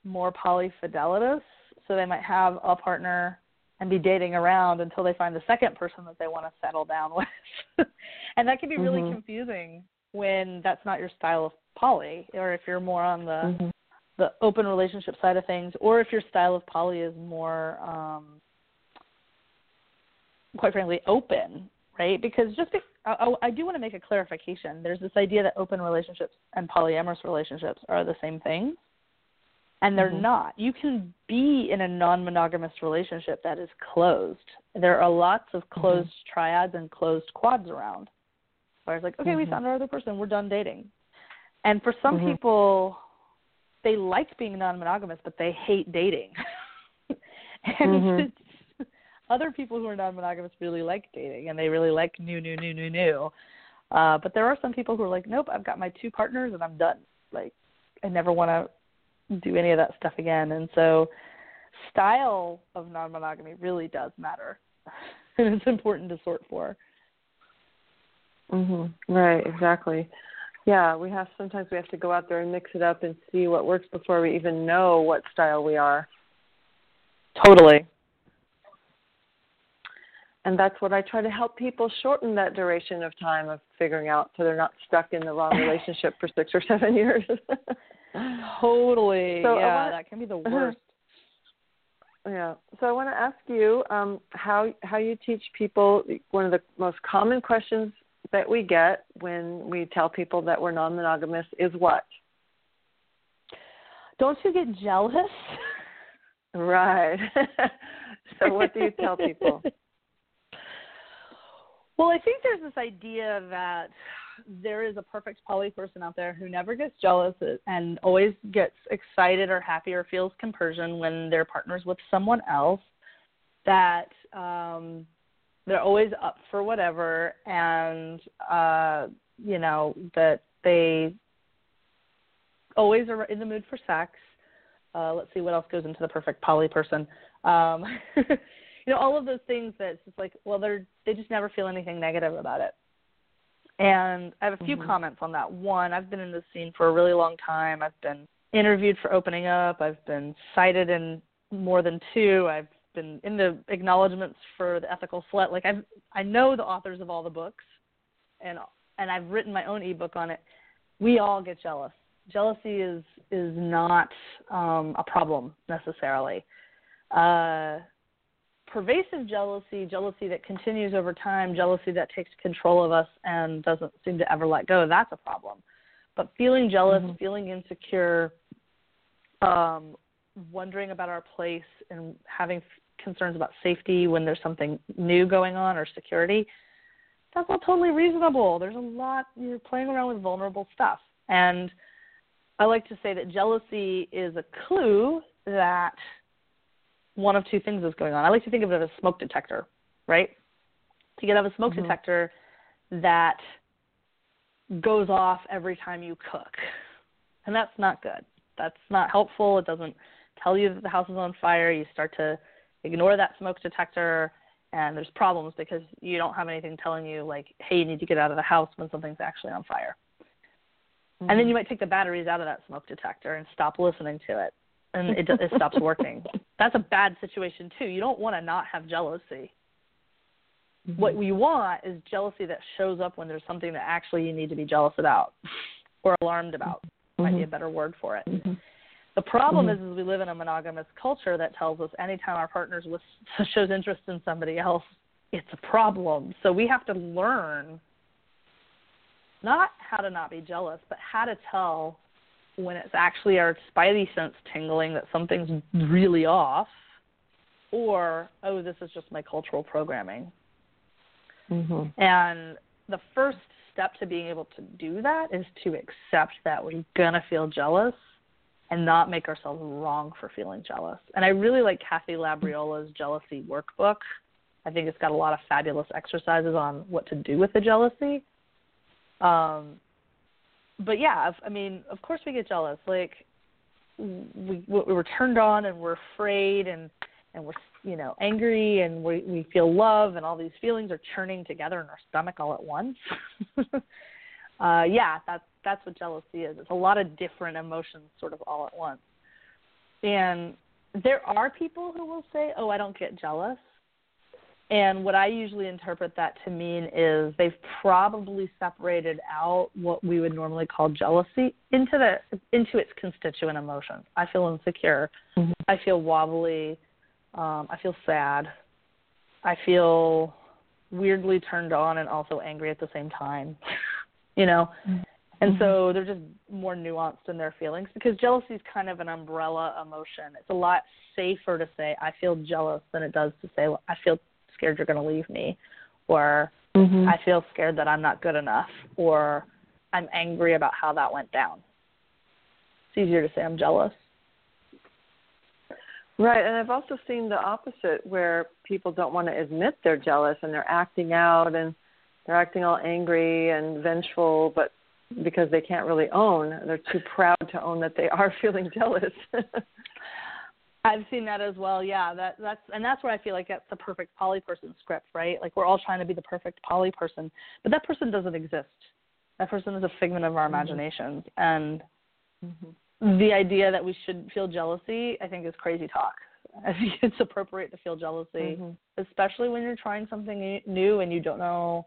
more polyfidelitous, so they might have a partner and be dating around until they find the second person that they want to settle down with, and that can be really mm-hmm. confusing when that's not your style of poly, or if you're more on the mm-hmm the open relationship side of things, or if your style of poly is more, um, quite frankly, open, right? Because just be, I, I do want to make a clarification. There's this idea that open relationships and polyamorous relationships are the same thing, and they're mm-hmm. not. You can be in a non-monogamous relationship that is closed. There are lots of mm-hmm. closed mm-hmm. triads and closed quads around. Where it's like, okay, mm-hmm. we found our other person, we're done dating. And for some mm-hmm. people, they like being non-monogamous, but they hate dating. and mm-hmm. other people who are non-monogamous really like dating, and they really like new, new, new, new, new. Uh, but there are some people who are like, nope, I've got my two partners and I'm done. Like, I never want to do any of that stuff again. And so, style of non-monogamy really does matter, and it's important to sort for. Mhm. Right. Exactly. Yeah, we have sometimes we have to go out there and mix it up and see what works before we even know what style we are. Totally. And that's what I try to help people shorten that duration of time of figuring out so they're not stuck in the wrong relationship for six or seven years. totally. So yeah, want, that can be the worst. Yeah. So I want to ask you um, how how you teach people one of the most common questions that we get when we tell people that we're non monogamous is what? Don't you get jealous? Right. so, what do you tell people? Well, I think there's this idea that there is a perfect poly person out there who never gets jealous and always gets excited or happy or feels compersion when their partner's with someone else. That um, they're always up for whatever and uh you know that they always are in the mood for sex. Uh let's see what else goes into the perfect poly person. Um you know all of those things that it's just like well they're they just never feel anything negative about it. And i have a few mm-hmm. comments on that. One i've been in this scene for a really long time. I've been interviewed for opening up. I've been cited in more than two. I've been in the acknowledgments for the ethical slut. Like i've I know the authors of all the books, and and I've written my own ebook on it. We all get jealous. Jealousy is is not um, a problem necessarily. Uh, pervasive jealousy, jealousy that continues over time, jealousy that takes control of us and doesn't seem to ever let go, that's a problem. But feeling jealous, mm-hmm. feeling insecure, um, wondering about our place and having concerns about safety when there's something new going on or security, that's all totally reasonable. There's a lot, you're playing around with vulnerable stuff. And I like to say that jealousy is a clue that one of two things is going on. I like to think of it as a smoke detector, right? You can have a smoke mm-hmm. detector that goes off every time you cook. And that's not good. That's not helpful. It doesn't tell you that the house is on fire. You start to ignore that smoke detector and there's problems because you don't have anything telling you like, hey, you need to get out of the house when something's actually on fire. Mm-hmm. And then mm-hmm. you might take the batteries out of that smoke detector and stop listening to it and it, it stops working. That's a bad situation too. You don't want to not have jealousy. Mm-hmm. What you want is jealousy that shows up when there's something that actually you need to be jealous about or alarmed about. Mm-hmm. Might be a mm-hmm. better word for it. The problem mm-hmm. is, is we live in a monogamous culture that tells us anytime our partner shows interest in somebody else, it's a problem. So we have to learn not how to not be jealous, but how to tell when it's actually our spidey sense tingling that something's really off, or oh, this is just my cultural programming. Mm-hmm. And the first step to being able to do that is to accept that we're gonna feel jealous and not make ourselves wrong for feeling jealous. And I really like Kathy Labriola's jealousy workbook. I think it's got a lot of fabulous exercises on what to do with the jealousy. Um, but yeah, I mean, of course we get jealous. Like we we're turned on and we're afraid and and we're you know angry and we we feel love and all these feelings are churning together in our stomach all at once. uh yeah, that's that's what jealousy is. It's a lot of different emotions sort of all at once. And there are people who will say, "Oh, I don't get jealous." And what I usually interpret that to mean is they've probably separated out what we would normally call jealousy into the into its constituent emotions. I feel insecure. Mm-hmm. I feel wobbly. Um, I feel sad. I feel weirdly turned on and also angry at the same time. you know? Mm-hmm. And so they're just more nuanced in their feelings because jealousy is kind of an umbrella emotion. It's a lot safer to say I feel jealous than it does to say well, I feel scared you're going to leave me, or mm-hmm. I feel scared that I'm not good enough, or I'm angry about how that went down. It's easier to say I'm jealous. Right, and I've also seen the opposite where people don't want to admit they're jealous and they're acting out and they're acting all angry and vengeful, but because they can't really own, they're too proud to own that they are feeling jealous. I've seen that as well. Yeah, that that's and that's where I feel like that's the perfect poly person script, right? Like we're all trying to be the perfect poly person, but that person doesn't exist. That person is a figment of our mm-hmm. imaginations, and mm-hmm. the idea that we should feel jealousy, I think, is crazy talk. I think it's appropriate to feel jealousy, mm-hmm. especially when you're trying something new and you don't know,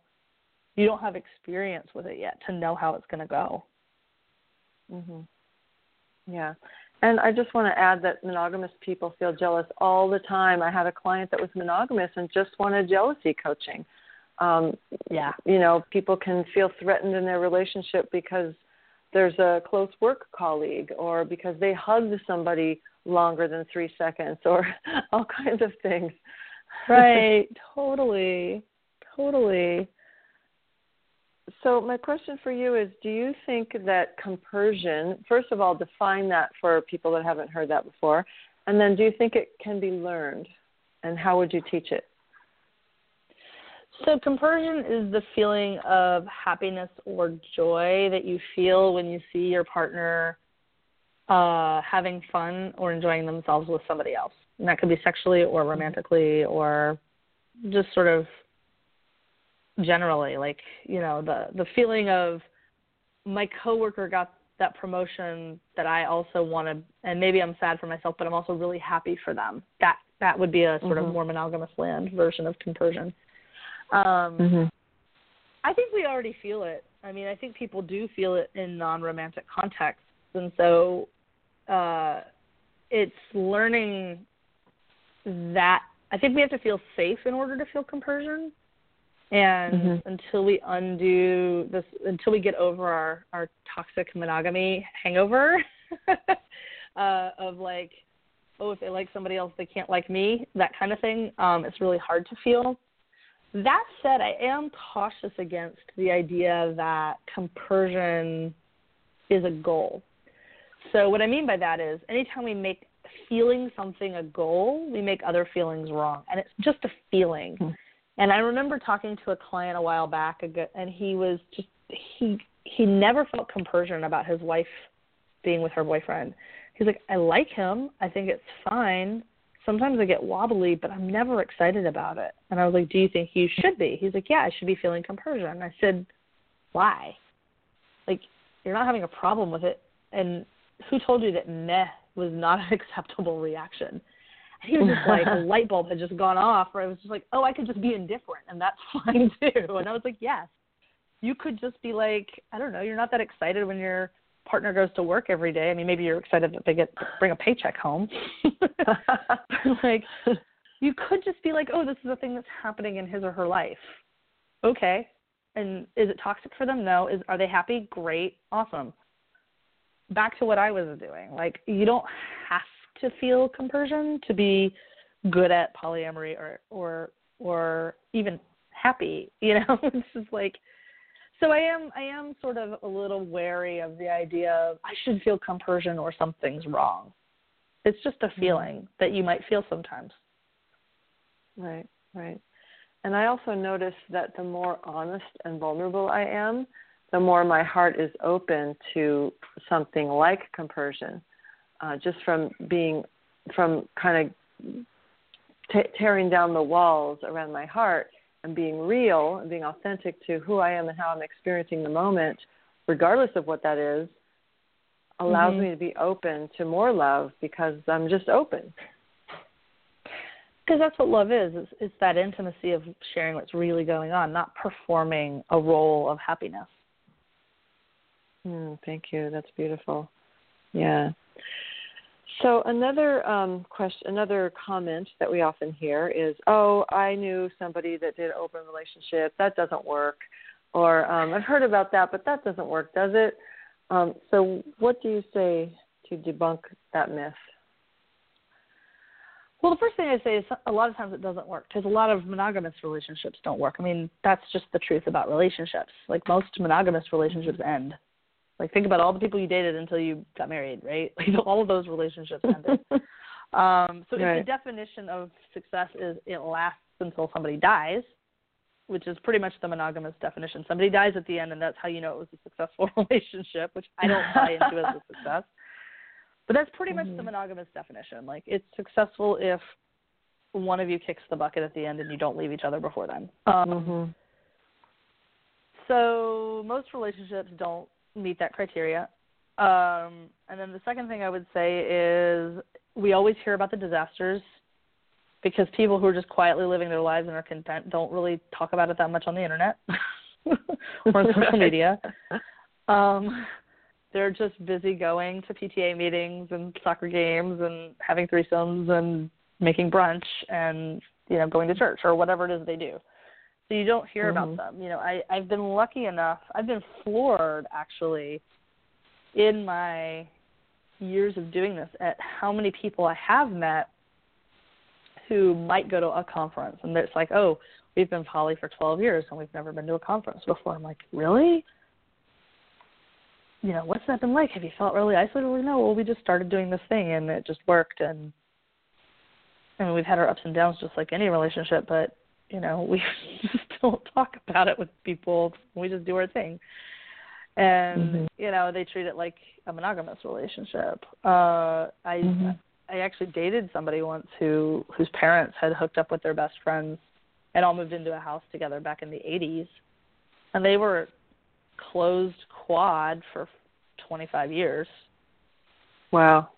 you don't have experience with it yet to know how it's going to go. Mhm. Yeah. And I just want to add that monogamous people feel jealous all the time. I had a client that was monogamous and just wanted jealousy coaching. Um, yeah, you know, people can feel threatened in their relationship because there's a close work colleague or because they hugged somebody longer than three seconds or all kinds of things. Right, totally, totally. So, my question for you is Do you think that compersion, first of all, define that for people that haven't heard that before, and then do you think it can be learned, and how would you teach it? So, compersion is the feeling of happiness or joy that you feel when you see your partner uh, having fun or enjoying themselves with somebody else. And that could be sexually or romantically or just sort of generally like you know the the feeling of my coworker got that promotion that I also wanted and maybe I'm sad for myself but I'm also really happy for them that that would be a sort mm-hmm. of more monogamous land version of compersion um mm-hmm. I think we already feel it I mean I think people do feel it in non-romantic contexts and so uh it's learning that I think we have to feel safe in order to feel compersion. And Mhm. until we undo this, until we get over our our toxic monogamy hangover uh, of like, oh, if they like somebody else, they can't like me, that kind of thing. Um, it's really hard to feel. That said, I am cautious against the idea that compersion is a goal. So what I mean by that is anytime we make feeling something a goal, we make other feelings wrong, and it's just a feeling. Hmm. And I remember talking to a client a while back, and he was just he he never felt compersion about his wife being with her boyfriend. He's like, I like him. I think it's fine. Sometimes I get wobbly, but I'm never excited about it. And I was like, Do you think you should be? He's like, Yeah, I should be feeling compersion. I said, Why? Like, you're not having a problem with it. And who told you that meh was not an acceptable reaction? And he was just like, a light bulb had just gone off, where I was just like, Oh, I could just be indifferent, and that's fine too. And I was like, Yes. You could just be like, I don't know, you're not that excited when your partner goes to work every day. I mean, maybe you're excited that they get bring a paycheck home. like you could just be like, "Oh, this is a thing that's happening in his or her life." Okay. And is it toxic for them? No. Is are they happy? Great. Awesome. Back to what I was doing. Like you don't have to feel compersion to be good at polyamory or or or even happy, you know? it's just like so I am I am sort of a little wary of the idea of I should feel compersion or something's wrong. It's just a mm-hmm. feeling that you might feel sometimes. Right, right. And I also notice that the more honest and vulnerable I am, the more my heart is open to something like compersion, uh, just from being, from kind of t- tearing down the walls around my heart and being real and being authentic to who I am and how I'm experiencing the moment, regardless of what that is, allows Mhm. me to be open to more love because I'm just open. Because that's what love is. It's, it's that intimacy of sharing what's really going on, not performing a role of happiness. Mm, thank you. That's beautiful. Yeah. So another um, question, another comment that we often hear is, "Oh, I knew somebody that did open relationship. That doesn't work," or um, "I've heard about that, but that doesn't work, does it?" Um, so, what do you say to debunk that myth? Well, the first thing I say is a lot of times it doesn't work because a lot of monogamous relationships don't work. I mean, that's just the truth about relationships. Like most monogamous relationships end. Like think about all the people you dated until you got married, right? Like all of those relationships ended. um, so Right. if the definition of success is it lasts until somebody dies, which is pretty much the monogamous definition. Somebody dies at the end, and that's how you know it was a successful relationship, which I don't buy into as a success. But that's pretty much the Mhm. monogamous definition. Like it's successful if one of you kicks the bucket at the end and you don't leave each other before then. Um, hmm So most relationships don't meet that criteria. Um, and then the second thing I would say is we always hear about the disasters because people who are just quietly living their lives and are content don't really talk about it that much on the internet or on social media. Um, they're just busy going to PTA meetings and soccer games and having threesomes and making brunch and you know going to church or whatever it is they do. So you don't hear Mhm. about them. You know, I I've been lucky enough. I've been floored actually in my years of doing this at how many people I have met who might go to a conference and it's like, oh, we've been poly for 12 years and we've never been to a conference before. I'm like, really? You know, what's that been like? Have you felt really isolated? Well, no, well, we just started doing this thing and it just worked. And I mean, we've had our ups and downs just like any relationship, but you know, we just don't talk about it with people. We just do our thing. And Mhm. you know, they treat it like a monogamous relationship. Uh I Mhm. I actually dated somebody once who whose parents had hooked up with their best friends and all moved into a house together back in the 80s. And they were closed quad for 25 years. Wow.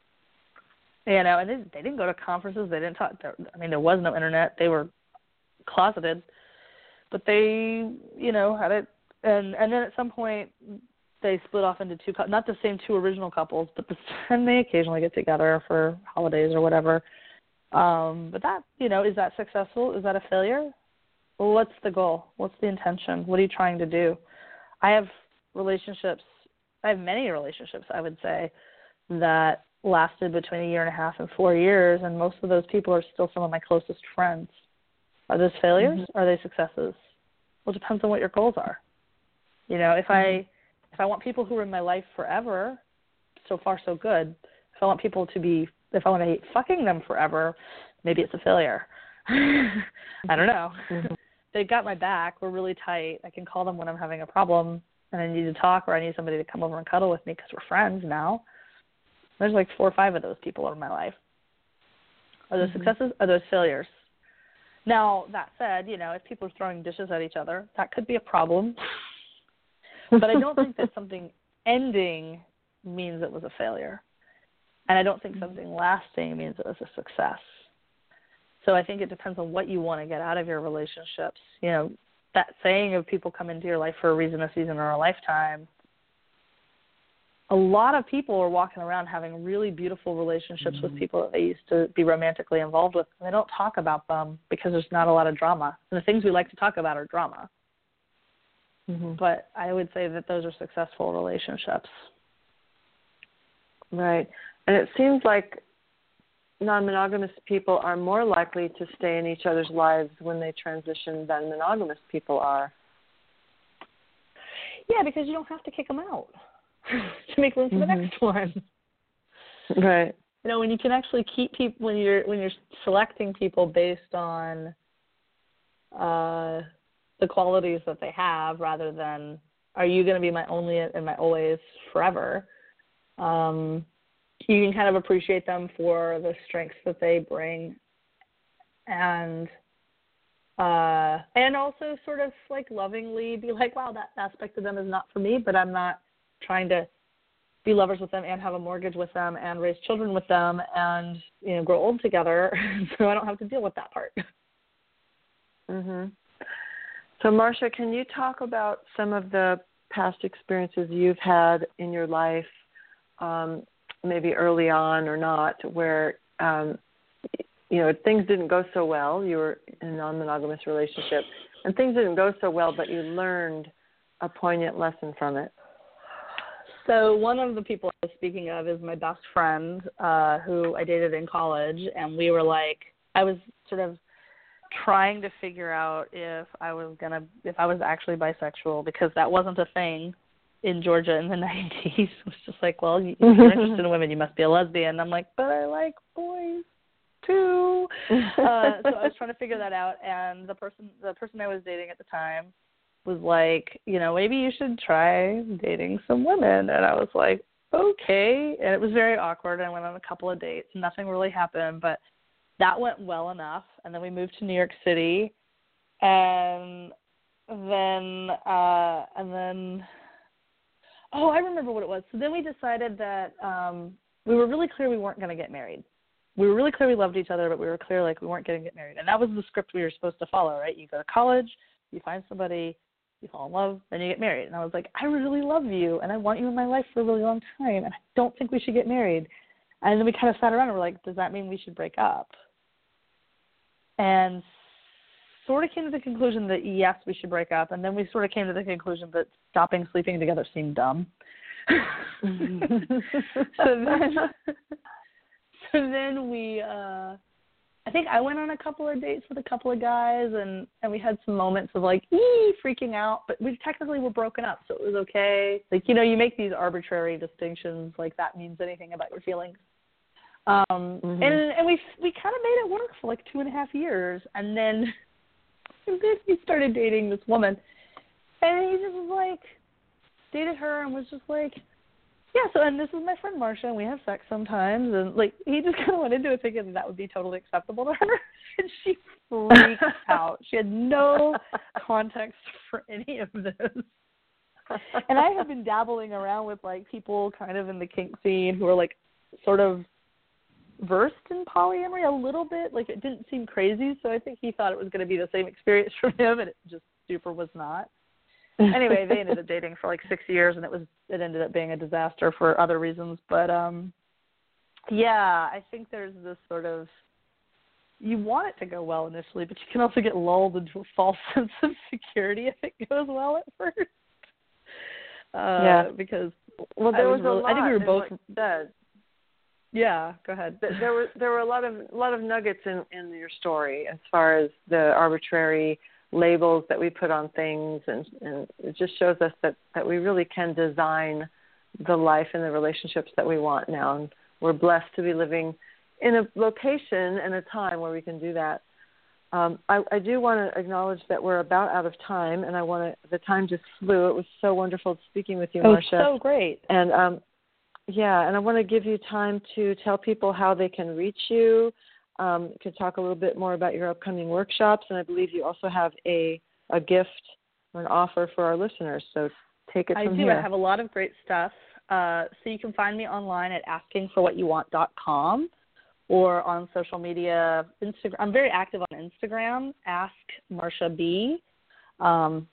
You know, and they they didn't go to conferences. They didn't talk. There, I mean, there was no internet. They were closeted, but they, you know, had it. And and then at some point, they split off into two. Not the same two original couples, but the, and they occasionally get together for holidays or whatever. Um, but that, you know, is that successful? Is that a failure? What's the goal? What's the intention? What are you trying to do? I have relationships, I have many relationships, I would say, that lasted between a year and a half and four years, and most of those people are still some of my closest friends. Are those failures? Mm-hmm. Are they successes? Well, it depends on what your goals are. You know, if mm-hmm. I if I want people who are in my life forever, so far so good. If I want people to be, if I want to hate fucking them forever, maybe it's a failure. I don't know. Mm-hmm. They've got my back. We're really tight. I can call them when I'm having a problem and I need to talk or I need somebody to come over and cuddle with me because we're friends now. There's like four or five of those people in my life. Are those mm-hmm. successes? Are those failures? Now, that said, you know, if people are throwing dishes at each other, that could be a problem. but I don't think that something ending means it was a failure. And I don't think mm-hmm. something lasting means it was a success. So I think it depends on what you want to get out of your relationships. You know, that saying of people come into your life for a reason, a season, or a lifetime. A lot of people are walking around having really beautiful relationships mm-hmm. with people that they used to be romantically involved with, and they don't talk about them because there's not a lot of drama. And the things we like to talk about are drama. Mm-hmm. But I would say that those are successful relationships. Right. And it seems like non monogamous people are more likely to stay in each other's lives when they transition than monogamous people are. Yeah, because you don't have to kick them out to make room for mm-hmm. the next one. Right. You know, when you can actually keep people when you're when you're selecting people based on uh the qualities that they have rather than are you going to be my only and my always forever um, you can kind of appreciate them for the strengths that they bring and uh and also sort of like lovingly be like wow that aspect of them is not for me but i'm not trying to be lovers with them and have a mortgage with them and raise children with them and you know grow old together so i don't have to deal with that part mhm so marcia can you talk about some of the past experiences you've had in your life um, maybe early on or not, where um, you know things didn't go so well. You were in a non-monogamous relationship, and things didn't go so well, but you learned a poignant lesson from it. So one of the people I was speaking of is my best friend, uh, who I dated in college, and we were like, I was sort of trying to figure out if I was gonna, if I was actually bisexual because that wasn't a thing in Georgia in the 90s it was just like, well, if you're interested in women, you must be a lesbian. I'm like, but I like boys too. uh, so I was trying to figure that out, and the person, the person I was dating at the time, was like, you know, maybe you should try dating some women. And I was like, okay. And it was very awkward. I went on a couple of dates. Nothing really happened, but that went well enough. And then we moved to New York City, and then uh and then Oh, I remember what it was. So then we decided that um we were really clear we weren't going to get married. We were really clear we loved each other, but we were clear like we weren't to get married. And that was the script we were supposed to follow, right? You go to college, you find somebody, you fall in love, then you get married. And I was like, I really love you and I want you in my life for a really long time and I don't think we should get married. And then we kind of sat around and we're like, does that mean we should break up? And sort of came to the conclusion that yes, we should break up, and then we sort of came to the conclusion that stopping sleeping together seemed dumb. so then, so then we, uh, I think I went on a couple of dates with a couple of guys, and and we had some moments of like ee freaking out, but we technically were broken up, so it was okay. Like you know, you make these arbitrary distinctions, like that means anything about your feelings. Um, mm-hmm. and and we we kind of made it work for like two and a half years, and then and then he started dating this woman, and he just was like, dated her and was just like, yeah. So and this is my friend Marcia, and we have sex sometimes, and like he just kind of went into it thinking that, that would be totally acceptable to her, and she freaked out. She had no context for any of this. and I have been dabbling around with like people kind of in the kink scene who are like sort of versed in polyamory a little bit. Like it didn't seem crazy, so I think he thought it was going to be the same experience for him, and it just super was not. Anyway, they ended up dating for like six years, and it was it ended up being a disaster for other reasons. But um, yeah, I think there's this sort of you want it to go well initially, but you can also get lulled into a false sense of security if it goes well at first. Uh, yeah. Because well, there I was, was really, a lot. I think we were both. said. Yeah, go ahead. There were there were a lot of a lot of nuggets in in your story as far as the arbitrary labels that we put on things, and and it just shows us that that we really can design the life and the relationships that we want now, and we're blessed to be living in a location and a time where we can do that. Um, I, I do want to acknowledge that we're about out of time, and I want to. The time just flew. It was so wonderful speaking with you, oh, Marcia. so great. And um, yeah, and I want to give you time to tell people how they can reach you. Um, can talk a little bit more about your upcoming workshops, and I believe you also have a a gift or an offer for our listeners. So take it I from do. here. I have a lot of great stuff. Uh, so you can find me online at askingforwhatyouwant.com or on social media. Instagram. I'm very active on Instagram. Ask Marcia B. Um,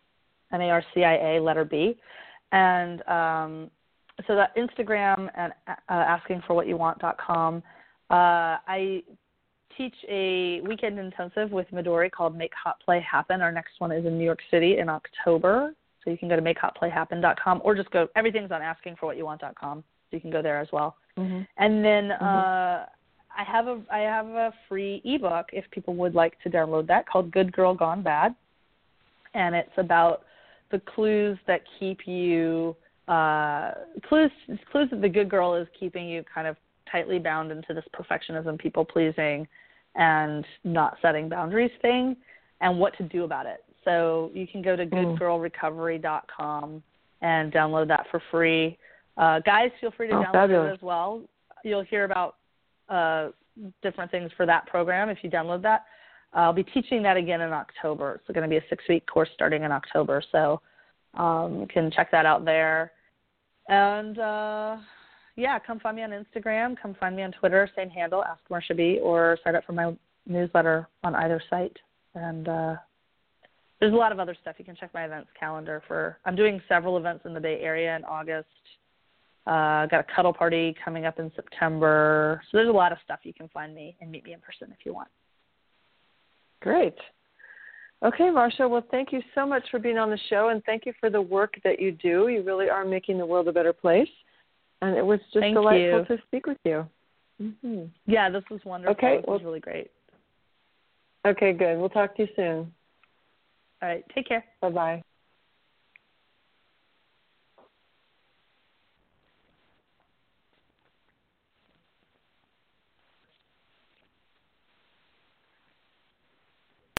M A R C I A letter B, and um, so that Instagram and uh, askingforwhatyouwant.com. Uh, I teach a weekend intensive with Midori called Make Hot Play Happen. Our next one is in New York City in October. So you can go to makehotplayhappen.com or just go. Everything's on askingforwhatyouwant.com. So you can go there as well. Mm-hmm. And then Mm-hmm. uh, I have a I have a free ebook if people would like to download that called Good Girl Gone Bad, and it's about the clues that keep you uh, clues clues that the good girl is keeping you kind of tightly bound into this perfectionism, people pleasing, and not setting boundaries thing, and what to do about it. So you can go to goodgirlrecovery.com and download that for free. Uh, guys, feel free to Oh, download fabulous. it as well. You'll hear about uh, different things for that program if you download that. I'll be teaching that again in October. It's going to be a six week course starting in October. So um, you can check that out there. And uh, yeah, come find me on Instagram. Come find me on Twitter, same handle, Ask Marcia B, or sign up for my newsletter on either site. And uh, there's a lot of other stuff. You can check my events calendar for. I'm doing several events in the Bay Area in August. Uh, got a cuddle party coming up in September. So there's a lot of stuff you can find me and meet me in person if you want. Great. Okay, Marcia. Well, thank you so much for being on the show, and thank you for the work that you do. You really are making the world a better place, and it was just Thank delightful you. to speak with you. hmm Yeah, this was wonderful. Okay, this well- was really great. Okay, good. We'll talk to you soon. All right, take care. Bye bye.